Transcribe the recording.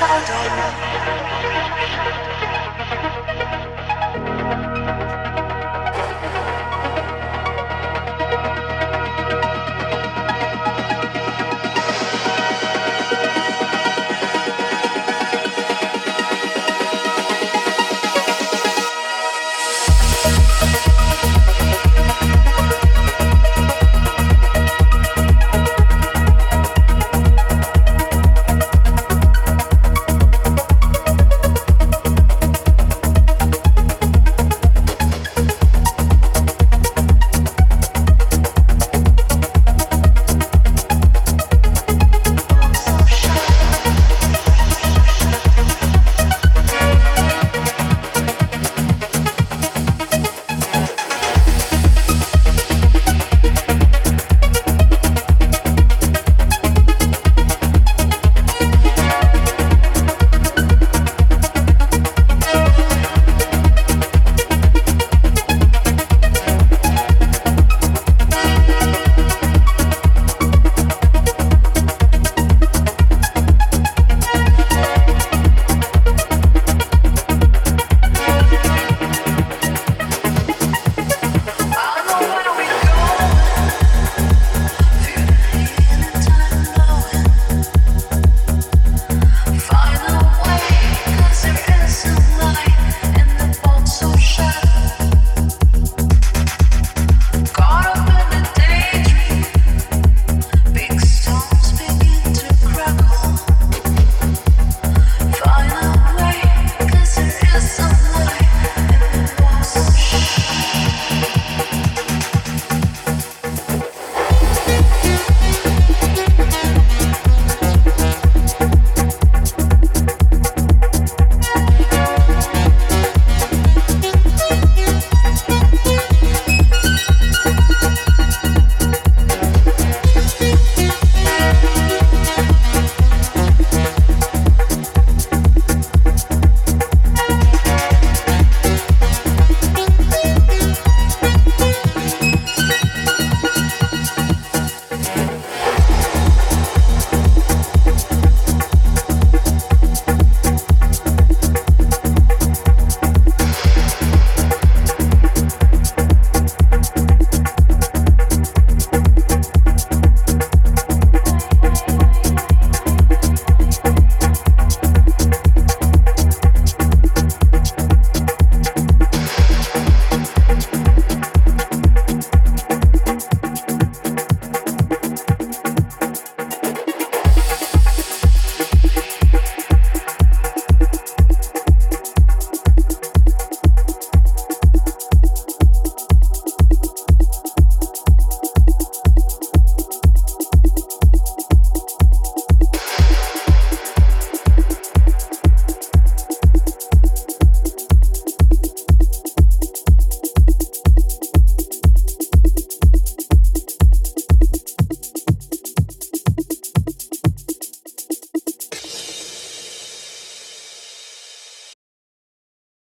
shadow.